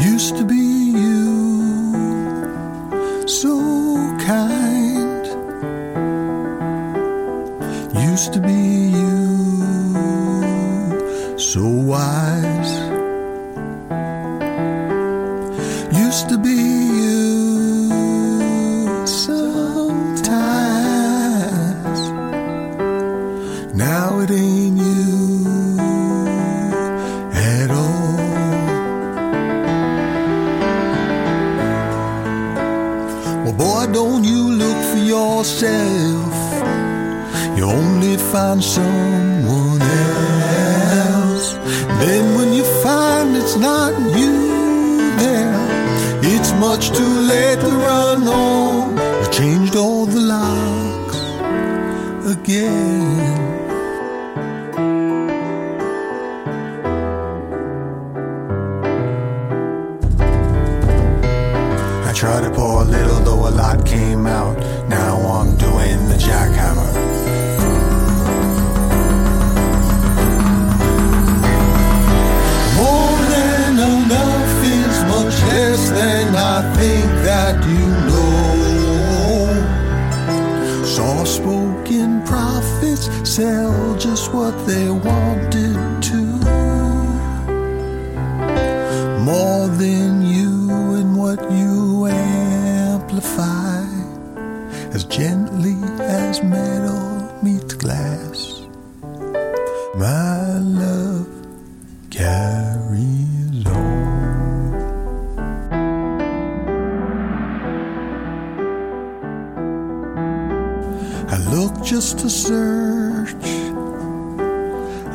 used to be you, so kind, used to be you, so wise, used to be. You look for yourself. You only find someone else. Then when you find it's not you there, it's much too late to run home. You changed all the locks again. Tried to pour a little, though a lot came out. Now I'm doing the jackhammer. More than enough is much less than I think that you know. Soft spoken prophets sell just what they wanted to. More than you and what you As gently as metal meets glass. My love carries on. I look just to search,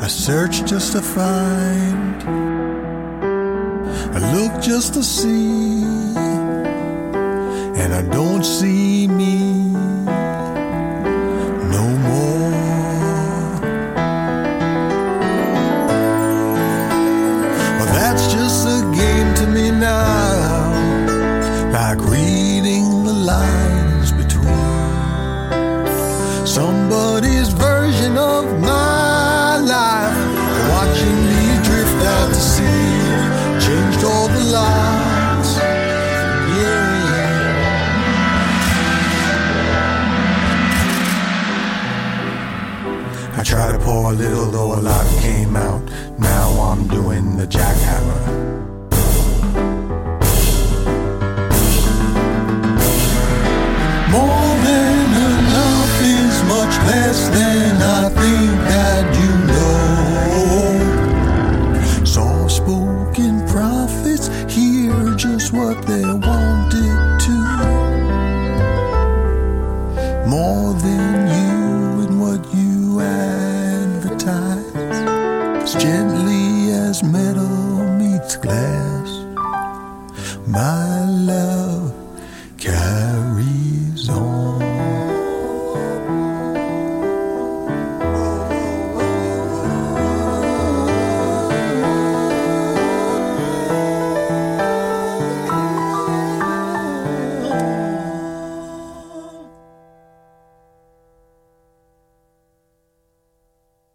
I search just to find, I look just to see, and I don't see me no more. Well, that's just a game to me now, like reading the lines between somebody's version of my I tried to pour a little, though a lot came out. Now I'm doing the jackhammer. More than enough is much less than I think that you know. Soft spoken prophets hear just what they wanted gently as metal meets glass. My love carries.